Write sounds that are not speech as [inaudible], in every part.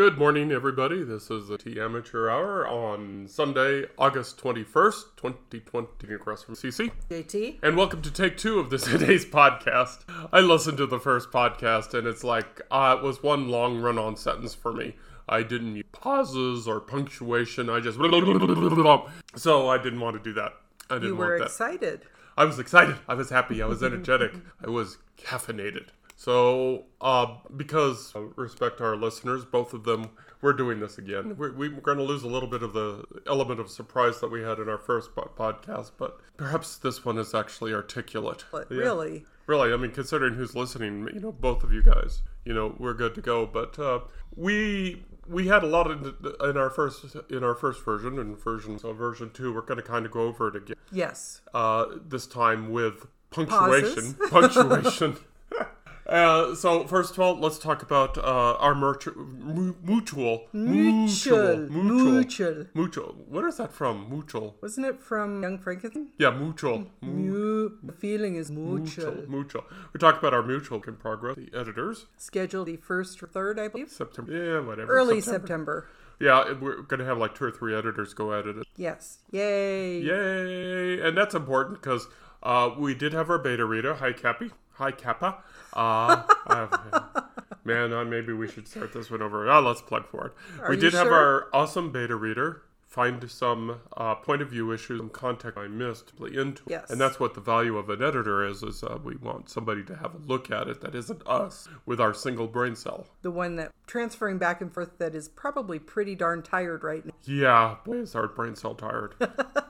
Good morning, everybody. This is the T Amateur Hour on Sunday, August 21st, 2020, across from CC. JT. And welcome to take two of this [laughs] today's podcast. I listened to the first podcast, and it's like uh, it was one long run on sentence for me. I didn't use pauses or punctuation. I just. [laughs] So I didn't want to do that. I didn't You were excited. I was excited. I was happy. I was energetic. I was caffeinated. So, uh, because uh, respect our listeners, both of them, we're doing this again. We're, we're going to lose a little bit of the element of surprise that we had in our first po- podcast, but perhaps this one is actually articulate. But Yeah. really, Really, I mean, considering who's listening, you know, both of you guys, you know, we're good to go. But uh, we we had a lot in, in our first in our first version, and version so version two, we're going to kind of go over it again yes. uh, this time with punctuation. Punctuation. [laughs] Uh, so first of all, let's talk about uh, our mu- mutual, Mutual. mutual, Mutual. mutual. What is that from? Mutual. Wasn't it from Young Frankenstein? Yeah, mutual. Mu- Mu- the feeling is mutual. Mutual. Mutual. We talk about our mutual in progress. The editors. Scheduled the first or third, I believe. September. Yeah, whatever. Early September. September. Yeah, we're gonna have like two or three editors go edit it. Yes. Yay. Yay! And that's important because uh, we did have our beta reader. Hi, Cappy. Hi, Kappa. Uh, uh, man, maybe we should start this one over. Oh, let's plug for it. we you did have our awesome beta reader. Find some uh, point of view issues, some content I missed play into. Yes. And that's what the value of an editor is. Is uh, we want somebody to have a look at it that isn't us with our single brain cell. The one that transferring back and forth that is probably pretty darn tired right now. Yeah, boy, is our brain cell tired.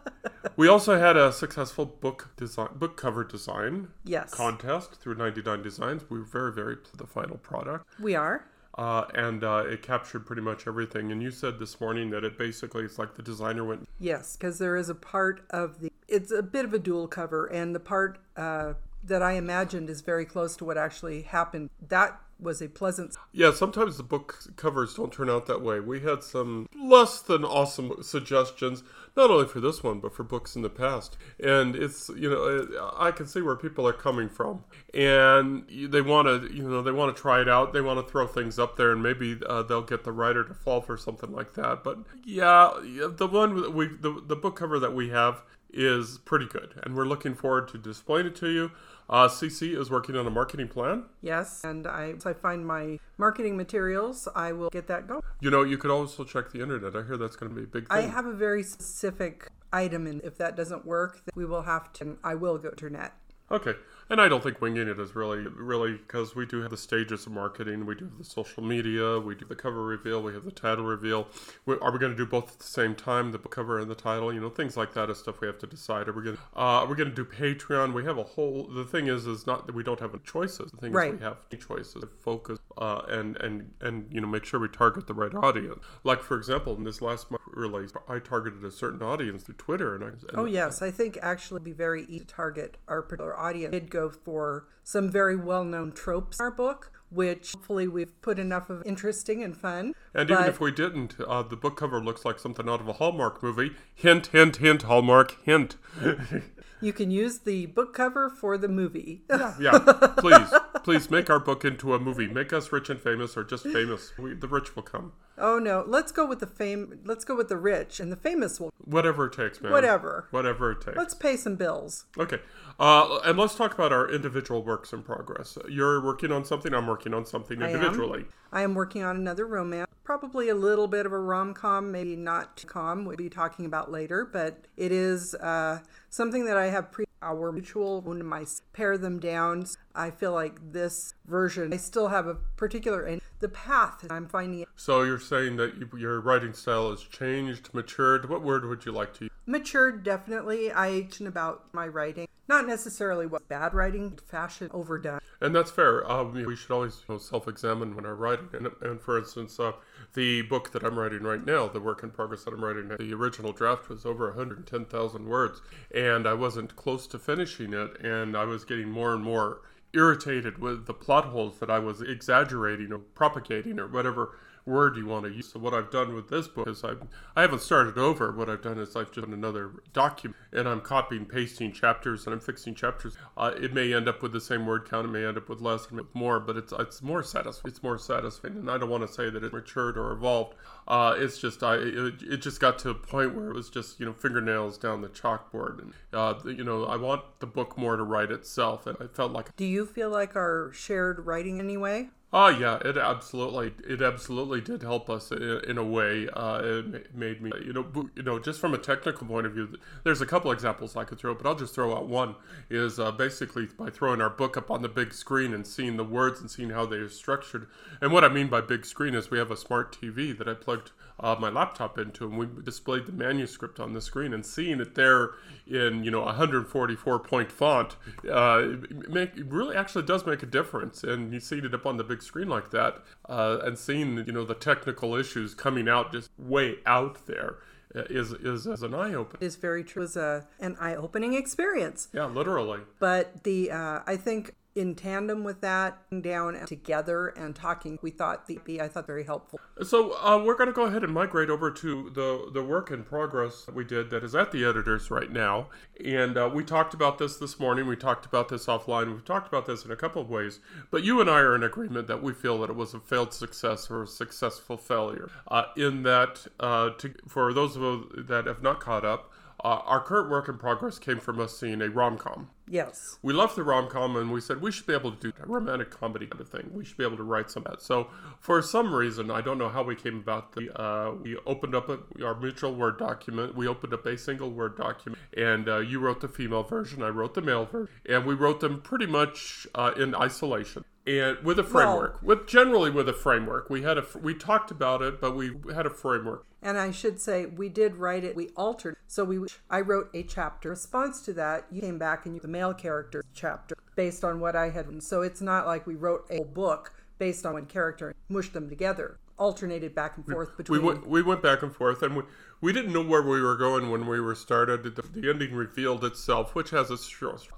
[laughs] we also had a successful book design, book cover design Yes. contest through 99 Designs. We were very, very pleased with the final product. we are. Uh, and uh, it captured pretty much everything. And you said this morning that it basically it's like the designer went, Yes, because there is a part of the. It's a bit of a dual cover, and the part uh, that I imagined is very close to what actually happened. That was a pleasant. yeah, sometimes the book covers don't turn out that way. We had some less than awesome suggestions, not only for this one, but for books in the past. And it's, you know, I can see where people are coming from. And they want to, you know, they want to try it out. They want to throw things up there, and maybe uh, they'll get the writer to fall for something like that. But yeah, the one we, the, the book cover that we have is pretty good. And we're looking forward to displaying it to you. Uh, CC is working on a marketing plan. Yes, and I once I find my marketing materials, I will get that going. You know, you could also check the internet. I hear that's going to be a big I have a very specific item, and if that doesn't work, then we will have to. I will go to internet. Okay, and I don't think winging it is really, really because we do have the stages of marketing. We do have the social media. We do the cover reveal. We have the title reveal. We, are we going to do both at the same time, the book cover and the title? You know, things like that is stuff we have to decide. Are we going? to uh, Are we going to do Patreon? We have a whole. The thing is, is not that we don't have any choices. The thing Right. is, we have choices. To focus uh, and and and you know, make sure we target the right audience. Like for example, in this last month release, I targeted a certain audience through Twitter, and I. And Oh yes, I think actually it'd be very easy to target our particular audience. Did go for some very well-known tropes in our book, which hopefully we've put enough of interesting and fun. And even if we didn't, uh, the book cover looks like something out of a Hallmark movie. Hint, hint, hint, Hallmark, hint. [laughs] You can use the book cover for the movie. [laughs] yeah, please, please make our book into a movie. Make us rich and famous, or just famous. We, the rich will come. oh no, let's go with the fame. Let's go with the rich, and the famous will. Whatever it takes, man. Whatever. Whatever it takes. Let's pay some bills. Okay, uh, and let's talk about our individual works in progress. You're working on something. I'm working on something am. individually. I am working on another romance, probably a little bit of a rom com, maybe not too com. We'll be talking about later, but it is uh, something that I have pre our mutual when I pare them down. I feel like this version, I still have a particular and the path I'm finding it So you're saying that you, your writing style has changed, matured. What word would you like to use? matured. Definitely, I about my writing, not necessarily what bad writing, fashion overdone. And that's fair. Um, we should always you know, self-examine when we're writing. And, and for instance, uh, the book that I'm writing right now, the work in progress that I'm writing, the original draft was over 110,000 words, and I wasn't close to finishing it, and I was getting more and more irritated with the plot holes that I was exaggerating or propagating or whatever word you want to use. So what I've done with this book is I I haven't started over. What I've done is I've just done another document and I'm copying pasting chapters and I'm fixing chapters. Uh, it may end up with the same word count. It may end up with less or more, but it's it's more satisfying. It's more satisfying, and I don't want to say that it matured or evolved. Uh, it's just I it, it, just got to a point where it was just you know fingernails down the chalkboard, and uh, you know I want the book more to write itself, and I felt like. Do you feel like our shared writing anyway? Oh yeah, it absolutely, it absolutely did help us in, in a way. Uh, it made me, you know, you know, just from a technical point of view. There's a couple examples I could throw, but I'll just throw out one. Is uh, basically by throwing our book up on the big screen and seeing the words and seeing how they are structured. And what I mean by big screen is we have a smart TV that I plugged uh, my laptop into, and we displayed the manuscript on the screen, and seeing it there in you know 144 point font, uh, make really actually does make a difference. And you seeing it up on the big screen like that, uh, and seeing you know the technical issues coming out just way out there uh, is is, is an eye opener. It is very true. It was a, an eye opening experience. Yeah, literally. But the uh, I think in tandem with that, down together and talking, we thought the I thought very helpful. So uh, we're going to go ahead and migrate over to the the work in progress that we did that is at the editors right now, and uh, we talked about this this morning. We talked about this offline. We've talked about this in a couple of ways, but you and I are in agreement that we feel that it was a failed success or a successful failure. Uh, in that, uh, to, for those of us that have not caught up. Uh, our current work in progress came from us seeing a rom com. Yes. We left the rom com and we said we should be able to do a romantic comedy kind of thing. We should be able to write some of that. So, for some reason, I don't know how we came about the. Uh, we opened up a, our mutual Word document. We opened up a single Word document, and uh, you wrote the female version. I wrote the male version, and we wrote them pretty much uh, in isolation and with a framework. Well, with generally with a framework. We had a we talked about it but we had a framework. And i should say we did write it we altered so we i wrote a chapter. Response to that you came back and you the male character chapter based on what i had so it's not like we wrote a book based on one character and mushed them together alternated back and forth between. We went, we went back and forth, and we, we didn't know where we were going when we were started. The, the ending revealed itself, which has its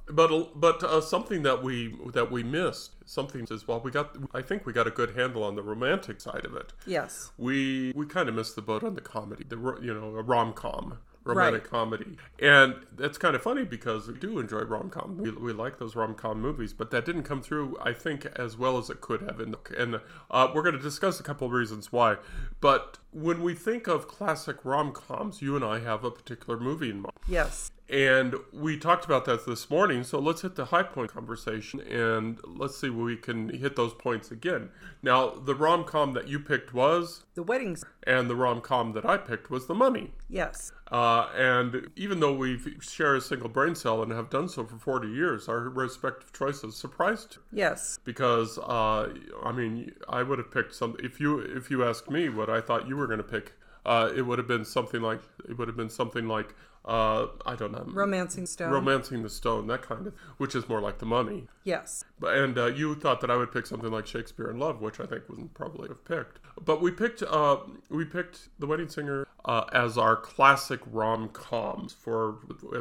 but but uh, something that we that we missed. Something as well. We got. I think we got a good handle on the romantic side of it. Yes. We we kind of missed the boat on the comedy. The you know a rom com romantic right. comedy. And that's kind of funny because we do enjoy rom com. We, we like those rom com movies, but that didn't come through, I think, as well as it could have. And, and uh, we're going to discuss a couple of reasons why. But when we think of classic rom coms, you and I have a particular movie in mind. Yes. And we talked about that this morning. So let's hit the high point conversation and let's see where we can hit those points again. Now, the rom com that you picked was The Weddings, and the rom com that I picked was The Mummy. Yes. Uh, and even though we share a single brain cell and have done so for 40 years, our respective choices surprised. Yes. Because, uh, I mean, I would have picked some. If you if you asked me what I thought you were going to pick, uh, it would have been something like it would have been something like uh, I don't know. Romancing Stone. Romancing the Stone, that kind of, which is more like the mummy. Yes. But and uh, you thought that I would pick something like Shakespeare in Love, which I think wouldn't probably have picked. But we picked, uh, we picked The Wedding Singer uh, as our classic rom coms, for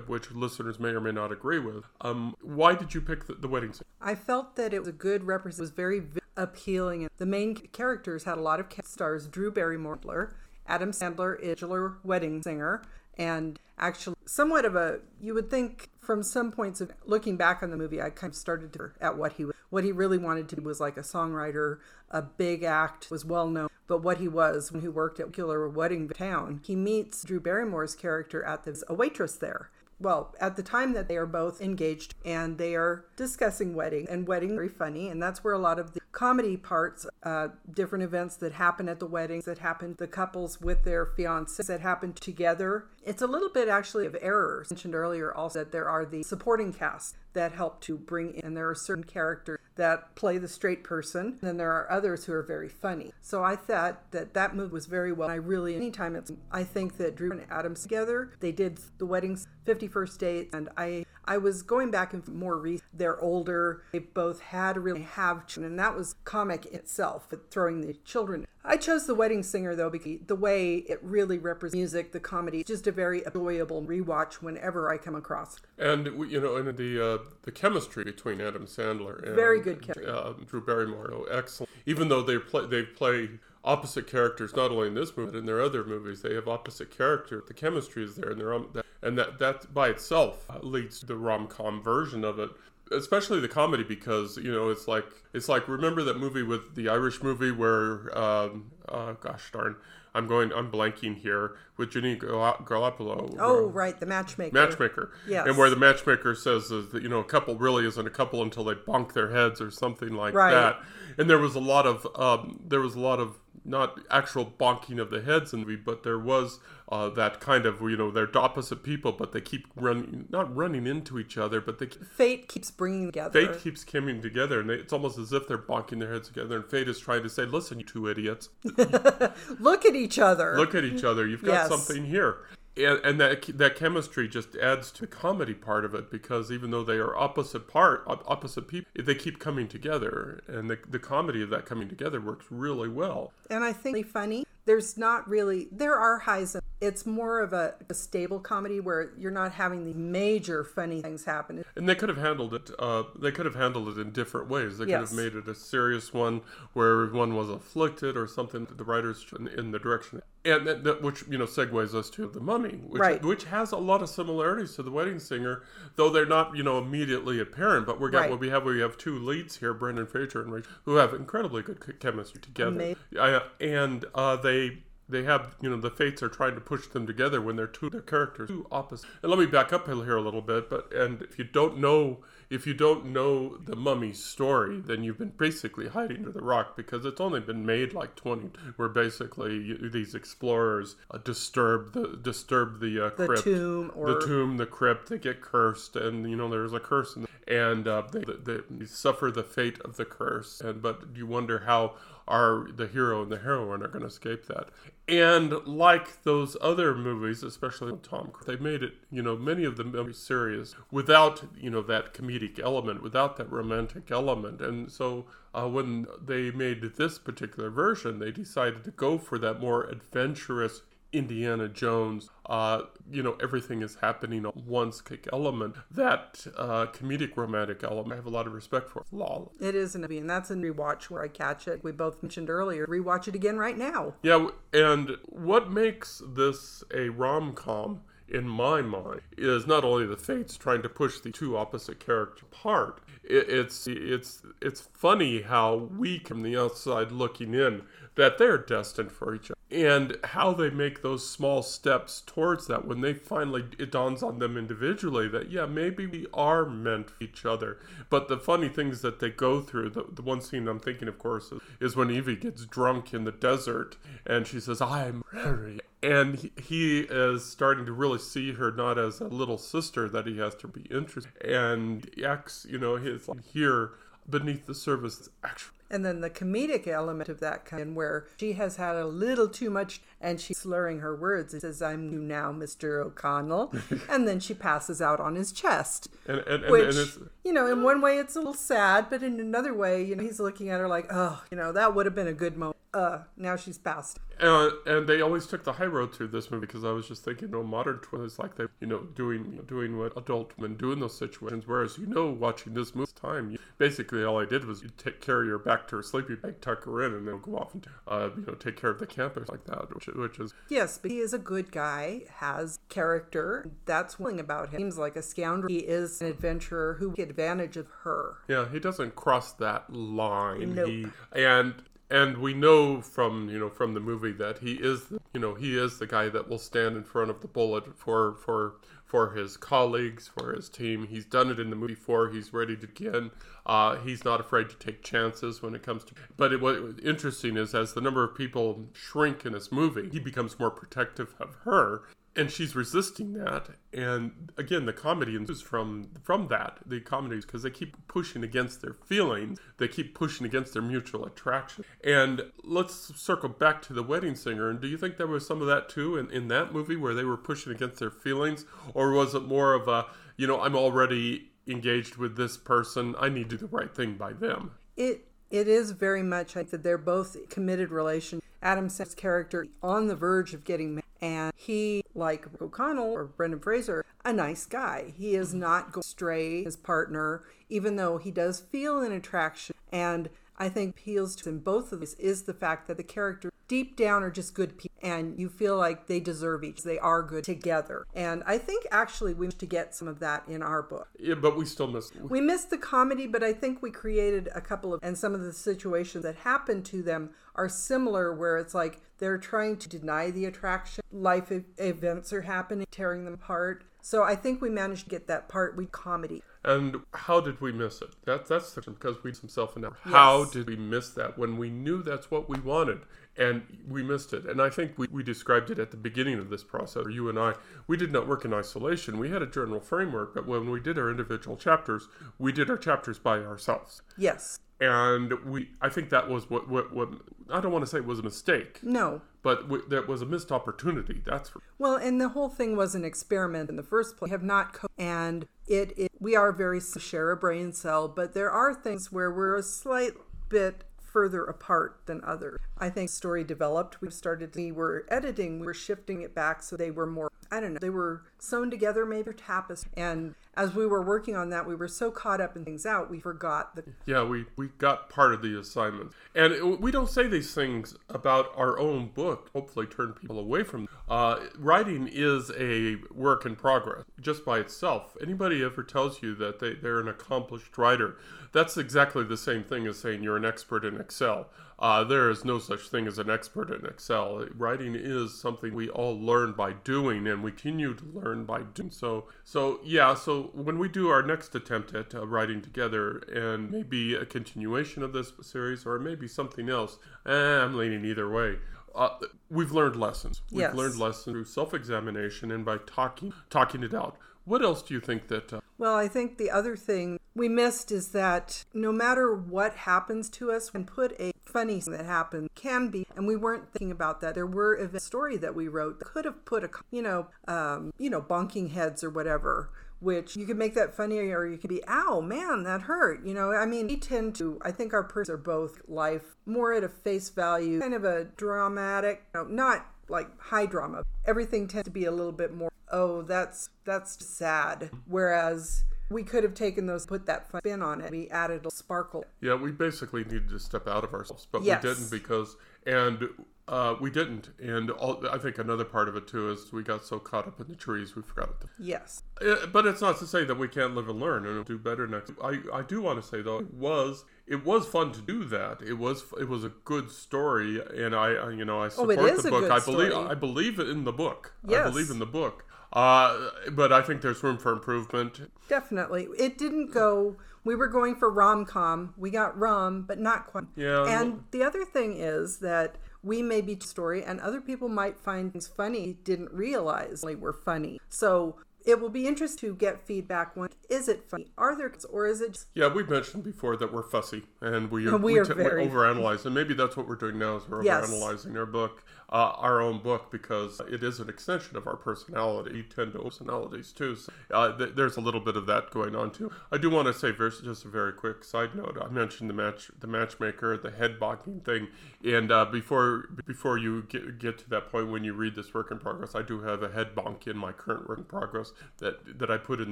which listeners may or may not agree with. Um, why did you pick the, the, Wedding Singer? I felt that it was a good representation. It was very appealing. The main characters had a lot of cast stars. Drew Barrymore, Adam Sandler, Angela Wedding Singer and actually somewhat of a you would think from some points of looking back on the movie i kind of started to at what he what he really wanted to do was like a songwriter a big act was well known but what he was when he worked at Killer Wedding Town he meets drew barrymore's character at the a waitress there well, at the time that they are both engaged and they are discussing wedding and wedding very funny, and that's where a lot of the comedy parts, uh, different events that happen at the weddings that happen, the couples with their fiancés that happen together. It's a little bit actually of errors. Mentioned earlier also that there are the supporting cast that help to bring in. And There are certain characters that play the straight person, and then there are others who are very funny. So I thought that that movie was very well. I really, anytime it's, I think that Drew and Adams together, they did the weddings, 51st date, and I, I was going back and more recent. They're older. They both had really have children, and that was comic itself, but throwing the children. I chose The Wedding Singer though because the way it really represents music, the comedy, just a very enjoyable rewatch whenever I come across. And you know, and the uh, the chemistry between Adam Sandler and very good chemistry. Uh, Drew Barrymore, oh, excellent. Even though they play they play opposite characters not only in this movie but in their other movies. They have opposite character. The chemistry is there, and they're um, and that that by itself leads to the rom com version of it especially the comedy because you know it's like it's like remember that movie with the Irish movie where um, uh, gosh darn I'm going I'm blanking here with Janeane Garofalo. Oh right, the matchmaker. Matchmaker. Yes. And where the matchmaker says that you know a couple really isn't a couple until they bonk their heads or something like Right. that. And there was a lot of um, there was a lot of not actual bonking of the heads in the movie, but there was uh, that kind of you know they're opposite people, but they keep running not running into each other, but they keep Fate keeps bringing together. Fate keeps coming together, and they, it's almost as if they're bonking their heads together. And Fate is trying to say, "Listen, you two idiots, [laughs] Look at each other. look at each other. You've got Yes. something here." And, and that that chemistry just adds to the comedy part of it because even though they are opposite part opposite people, they keep coming together, and the the comedy of that coming together works really well. and I think really funny. There's not really there are highs. And it's more of a, a stable comedy where you're not having the major funny things happen. And they could have handled it. Uh, they could have handled it in different ways. They could Yes. have made it a serious one where one was afflicted or something. The writers in, in the direction, and that, that, which you know segues us to the Mummy, which Right. which has a lot of similarities to the Wedding Singer, though they're not you know immediately apparent. But we're got Right. what we have. We have two leads here, Brendan Fraser and Rachel, who have incredibly good chemistry together. Amazing. Uh, and uh, they they have you know the fates are trying to push them together when they're two their characters two opposite and let me back up here a little bit but and if you don't know if you don't know the mummy's story then you've been basically hiding under the rock because it's only been made like 20 where basically you, these explorers uh, disturb the disturb the uh, The crypt tomb or the tomb, the crypt, they get cursed, and you know there's a curse, in and uh, they, they, they suffer the fate of the curse. And but you wonder how are the hero and the heroine are going to escape that. And like those other movies, especially Tom, Cruise, they made it, you know, many of them very serious without you know that comedic element, without that romantic element, and so. Uh, when they made this particular version, they decided to go for that more adventurous Indiana Jones, uh, you know, everything is happening at once kick element. That uh, comedic romantic element, I have a lot of respect for. Lol. it is an and that's a rewatch where I catch it. We both mentioned earlier. Rewatch it again right now. Yeah, and what makes this a rom com in my mind is not only the fates trying to push the two opposite characters apart. It, it's it's it's funny how we from the outside looking in that they're destined for each other. And how they make those small steps towards that when they finally it dawns on them individually that yeah maybe we are meant for each other. But the funny things that they go through the, the one scene i'm thinking of course is, is when evie gets drunk in the desert and she says i'm ready. And he, is starting to really see her not as a little sister that he has to be interested and acts you know his here beneath the surface actually And then the comedic element of that kind in where she has had a little too much and she's slurring her words. It says, I'm you now, Mr. O'Connell. [laughs] and then she passes out on his chest. and and, and, Which, and it's you know, in one way it's a little sad, but in another way, you know, he's looking at her like, oh, you know, that would have been a good moment. Uh, now she's passed. Uh, and they always took the high road through this movie because I was just thinking, you know, modern twins like they, you know, doing doing what adult men do in those situations. Whereas you know, watching this movie time, you, basically all I did was you take carry her back to her sleeping bag, tuck her in, and then go off and uh, you know take care of the campus like that, which which is Yes, but he is a good guy, has character. That's one thing about him. Seems like a scoundrel. He is an adventurer who took advantage of her. yeah, he doesn't cross that line. Nope. He and and we know from you know from the movie that he is you know he is the guy that will stand in front of the bullet for for for his colleagues for his team. He's done it in the movie before. He's ready to begin. Uh, he's not afraid to take chances when it comes to but it, what was interesting is as the number of people shrink in this movie he becomes more protective of her and she's resisting that. And again the comedy ensues from from that the comedies because they keep pushing against their feelings. They keep pushing against their mutual attraction. And let's circle back to the wedding singer. And do you think there was some of that too in, in that movie where they were pushing against their feelings? Or was it more of a you know i'm already engaged with this person. I need to do the right thing by them It it is very much like that. They're both committed relation. Adam character on the verge of getting married, and he, like O'Connell or Brendan Fraser, a nice guy. He is mm-hmm. not going stray his partner, even though he does feel an attraction. And I think appeals to in both of these is the fact that the character deep down are just good people and you feel like they deserve each. They are good together. And I think actually we need to get some of that in our book. Yeah, but we still miss. We missed the comedy, but I think we created a couple of, and some of the situations that happen to them are similar where it's like they're trying to deny the attraction. Life events are happening, tearing them apart. So I think we managed to get that part with comedy. And how did we miss it? That, that's the because we some self analysis. Yes. How did we miss that when we knew that's what we wanted? And we missed it. And I think we, we described it at the beginning of this process. Or you and I, we did not work in isolation. We had a general framework, but when we did our individual chapters, we did our chapters by ourselves. Yes. And we, I think that was what, what, what I don't want to say it was a mistake. No. But w- that was a missed opportunity. That's for- well, and the whole thing was an experiment in the first place. We have not, co- and it, it, we are very share a brain cell, but there are things where we're a slight bit further apart than others. I think story developed. We started, we were editing, we were shifting it back so they were more, I don't know, they were sewn together, maybe tapestry. And as we were working on that, we were so caught up in things out, we forgot that. Yeah, we, we got part of the assignment. And it, we don't say these things about our own book, hopefully turn people away from uh, writing is a work in progress just by itself. Anybody ever tells you that they, they're an accomplished writer, that's exactly the same thing as saying you're an expert in Excel. Uh, there is no such thing as an expert in Excel. Writing is something we all learn by doing, and we continue to learn by doing so. So yeah, so when we do our next attempt at uh, writing together, and maybe a continuation of this series, or maybe something else, eh, I'm leaning either way. Uh, we've learned lessons. We've yes. learned lessons through self-examination and by talking talking it out. What else do you think that? Uh... well, I think the other thing we missed is that no matter what happens to us, when put a funny thing that happened can be, and we weren't thinking about that. There were a story that we wrote that could have put a, you know, um, you know, bonking heads or whatever which you could make that funny or you could be, ow, man, that hurt. You know, I mean, we tend to, I think our persons are both life more at a face value, kind of a dramatic, you know, not like high drama. Everything tends to be a little bit more, oh, that's, that's sad. Whereas, we could have taken those, put that spin on it. We added a sparkle. Yeah, we basically needed to step out of ourselves, but yes. we didn't because, and uh, we didn't, and all, I think another part of it too is we got so caught up in the trees we forgot it. Yes, uh, but it's not to say that we can't live and learn and do better next. I, I do want to say though it was it was fun to do that. It was it was a good story, and I you know I oh, support oh, the book. I believe story. I believe in the book. Yes. I believe in the book. Uh, but I think there's room for improvement. Definitely, it didn't go. We were going for rom com. We got rum, but not quite. Yeah. And well, the other thing is that we may be story and other people might find things funny didn't realize they were funny so it will be interesting to get feedback when is it funny are there or is it just... yeah we've mentioned before that we're fussy and we, [laughs] we, we, are t- very... we overanalyze and maybe that's what we're doing now is we're yes. overanalyzing our book uh, our own book because it is an extension of our personality. Tend to personalities too. So, uh, th- there's a little bit of that going on too. I do want to say just a very quick side note. I mentioned the match, the matchmaker, the head bonking thing, and uh, before before you get, get to that point when you read this work in progress, I do have a head bonk in my current work in progress that that I put in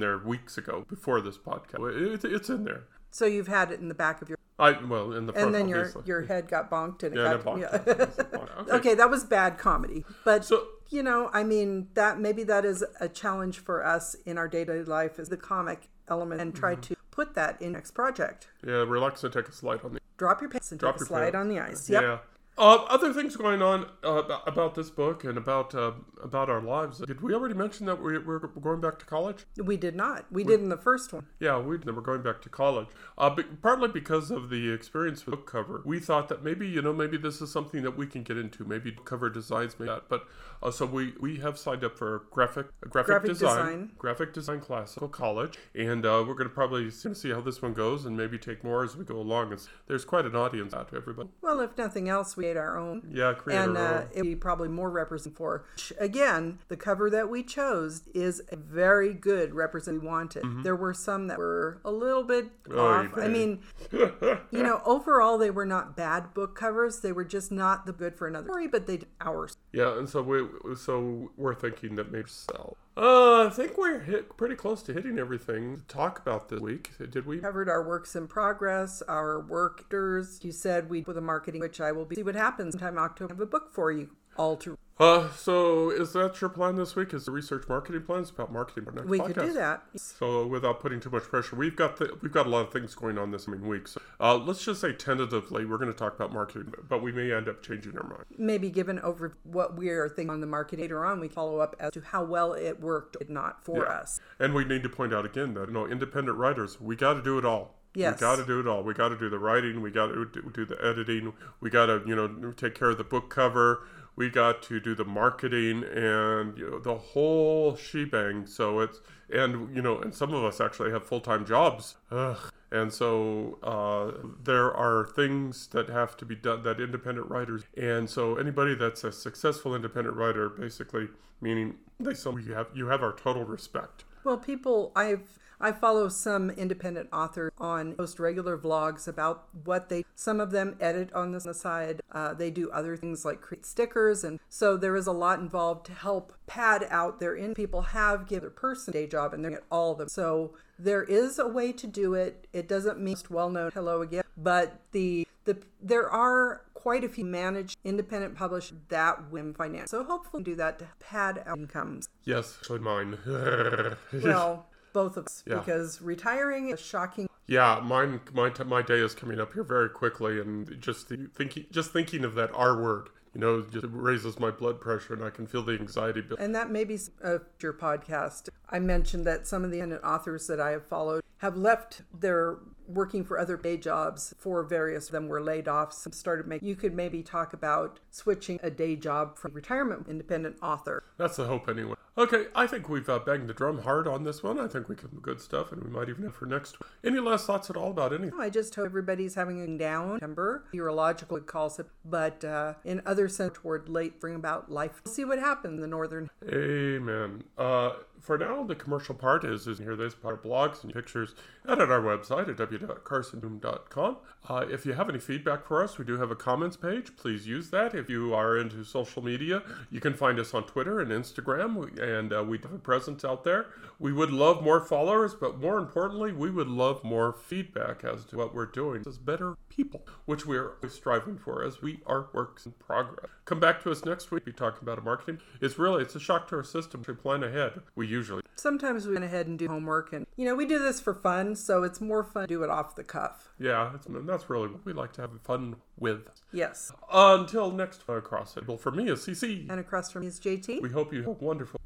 there weeks ago before this podcast. It, it's in there. So you've had it in the back of your I well in the and then obviously. your your head got bonked and yeah, it got bonked. yeah. [laughs] okay. okay. that was bad comedy, but so, you know, I mean that maybe that is a challenge for us in our day to day life is the comic element and try mm-hmm. to put that in next project. Yeah, relax and take a slide on the drop your pants and drop take a slide pants. on the ice. Yep. Yeah. Uh, other things going on uh, about this book and about uh, about our lives. Did we already mention that we, we're going back to college? We did not. We, we did in the first one. Yeah, we we're going back to college. Uh, but partly because of the experience with book cover, we thought that maybe you know maybe this is something that we can get into. Maybe cover designs, maybe that. But uh, so we we have signed up for graphic graphic, graphic design, design, graphic design classical college, and uh, we're going to probably see how this one goes and maybe take more as we go along. It's, there's quite an audience out to everybody. Well, if nothing else, made our own. Yeah, create and uh, it would be probably more represent for. Again, the cover that we chose is a very good represent we wanted. Mm-hmm. There were some that were a little bit Oh, off. I mean, [laughs] you know, overall they were not bad book covers. They were just not the good for another story, but they did ours. Yeah, and so we so we're thinking that maybe sell. Uh, I think we're hit pretty close to hitting everything to talk about this week. Did we? Covered our works in progress, our workers. You said we with the marketing, which I will be see what happens sometime October. I have a book for you all to Uh, so is that your plan this week? Is the research marketing plans about marketing for next we podcast? could do that. So without putting too much pressure, we've got the, we've got a lot of things going on this coming week. So uh, let's just say tentatively we're going to talk about marketing, but we may end up changing our mind. Maybe given over what we are thinking on the market later on, we follow up as to how well it worked or not for Yeah. us. And we need to point out again that you know independent writers, we got to do it all. Yes. We got to do it all. We got to do the writing. We got to do the editing. We got to you know take care of the book cover. We got to do the marketing and you know the whole shebang. So it's and you know and some of us actually have full time jobs. Ugh. And so uh, there are things that have to be done that independent writers. And so anybody that's a successful independent writer, basically meaning they so you have you have our total respect. Well, people, I've I follow some independent authors on post regular vlogs about what they. Some of them edit on the side. Uh, they do other things like create stickers, and so there is a lot involved to help pad out their in. People have given their person day job, and they're at all of them. So there is a way to do it. It doesn't mean most well known. Hello again, but the the there are quite a few managed independent publishers that win finance. So hopefully do that to pad out incomes. Yes, mine. [laughs] Well, both of us, Yeah. because retiring is shocking. yeah, mine. My t- my day is coming up here very quickly, and just the, thinking just thinking of that R word, you know, just raises my blood pressure, and I can feel the anxiety. build. And that may be future podcast. I mentioned that some of the independent authors that I have followed have left their working for other day jobs for various of them were laid off. Some started making, you could maybe talk about switching a day job from retirement independent author. That's the hope, anyway. Okay, I think we've uh, banged the drum hard on this one. I think we can good stuff, and we might even have for next. Any last thoughts at all about anything? I just hope everybody's having a down September. Urological would call it, but uh, in other sense toward late bring about life. We'll see what happens in the northern Amen. Uh, for now, the commercial part is, is here. There's our blogs and pictures and at our website at w.carsonboom.com. Uh, if you have any feedback for us, we do have a comments page. Please use that. If you are into social media, you can find us on Twitter and Instagram, We- and uh, we have a presence out there. We would love more followers, but more importantly, we would love more feedback as to what we're doing as better people, which we are always striving for as we are works in progress. Come back to us next week. Be talking about a marketing. It's really it's a shock to our system to plan ahead. We usually sometimes we went ahead and do homework and you know we do this for fun so it's more fun to do it off the cuff yeah. That's really what we like to have fun with. yes Until next time, across it. Well, for me, is CC. and across from me is jt We hope you have wonderful